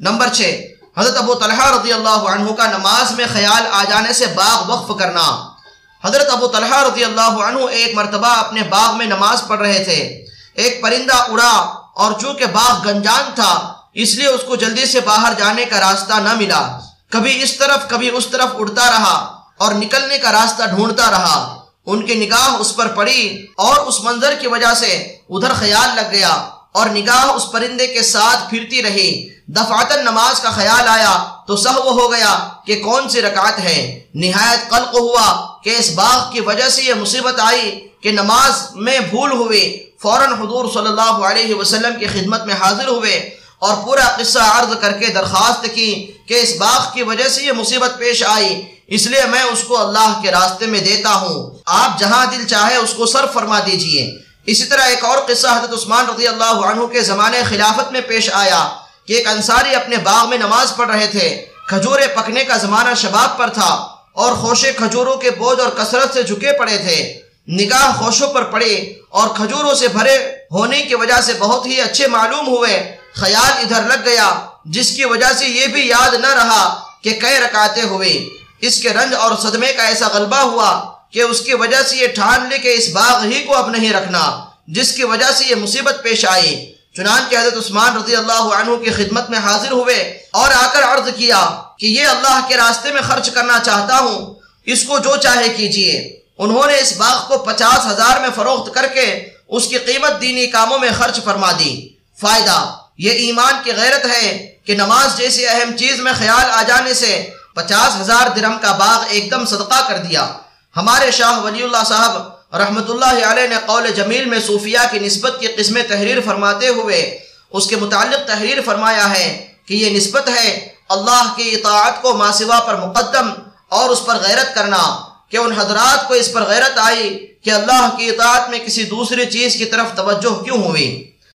Number چھ، حضرت ابو طلحہ رضی اللہ عنہ کا نماز میں خیال آ جانے سے باغ وقف کرنا۔ حضرت ابو طلحہ رضی اللہ عنہ ایک مرتبہ اپنے باغ میں نماز پڑھ رہے تھے۔ ایک پرندہ اڑا اور چونکہ باغ گنجان تھا، اس لیے اس کو جلدی سے باہر جانے کا راستہ نہ ملا۔ کبھی اس طرف، کبھی اس طرف اڑتا رہا اور نکلنے کا راستہ ڈھونڈتا رہا۔ ان کی نگاہ اس پر پڑی اور اس منظر کی وجہ سے ادھر خیال لگ گیا۔ اور نگاہ اس پرندے کے ساتھ پھرتی رہی دفعتاً نماز کا خیال آیا تو سہو ہو گیا کہ کون سی رکعت ہے۔ نہایت قلق ہوا کہ اس باغ کی وجہ سے یہ مصیبت آئی کہ نماز میں بھول ہوئے۔ فوراً حضور صلی اللہ علیہ وسلم کی خدمت میں حاضر ہوئے اور پورا قصہ عرض کر کے درخواست کی کہ اس باغ کی وجہ سے یہ مصیبت پیش آئی۔ اس لیے میں اس کو اللہ کے راستے میں دیتا ہوں۔ آپ جہاں دل چاہے اس کو صرف فرما دیجیے۔ اسی طرح ایک اور قصہ حضرت عثمان رضی اللہ عنہ کے زمانے خلافت میں پیش آیا کہ ایک انصاری اپنے باغ میں نماز پڑھ رہے تھے۔ کھجورے پکنے کا زمانہ شباب پر تھا اور خوشے کھجوروں کے بوجھ اور کثرت سے جھکے پڑے تھے۔ نگاہ خوشوں پر پڑے اور کھجوروں سے بھرے ہونے کی وجہ سے بہت ہی اچھے معلوم ہوئے۔ خیال ادھر لگ گیا، جس کی وجہ سے یہ بھی یاد نہ رہا کہ کئے رکاتے ہوئے اس کے رنج اور صدمے کا ایسا غلبہ ہوا کہ اس کی وجہ سے یہ ٹھان لے کہ اس باغ ہی کو اب نہیں رکھنا، جس کی وجہ سے یہ مصیبت پیش آئی۔ چنانچہ حضرت عثمان رضی اللہ عنہ کی خدمت میں حاضر ہوئے اور آ کر عرض کیا کہ یہ اللہ کے راستے میں خرچ کرنا چاہتا ہوں، اس کو جو چاہے کیجیے۔ انہوں نے اس باغ کو پچاس ہزار میں فروخت کر کے اس کی قیمت دینی کاموں میں خرچ فرما دی۔ فائدہ، یہ ایمان کی غیرت ہے کہ نماز جیسی اہم چیز میں خیال آ جانے سے پچاس ہزار درم کا باغ ایک دم صدقہ کر دیا۔ ہمارے شاہ ولی اللہ صاحب رحمۃ اللہ علیہ نے قول جمیل میں صوفیہ کی نسبت کی قسم تحریر فرماتے ہوئے اس کے متعلق تحریر فرمایا ہے کہ یہ نسبت ہے اللہ کی اطاعت کو ماسوا پر مقدم اور اس پر غیرت کرنا کہ ان حضرات کو اس پر غیرت آئی کہ اللہ کی اطاعت میں کسی دوسری چیز کی طرف توجہ کیوں ہوئی۔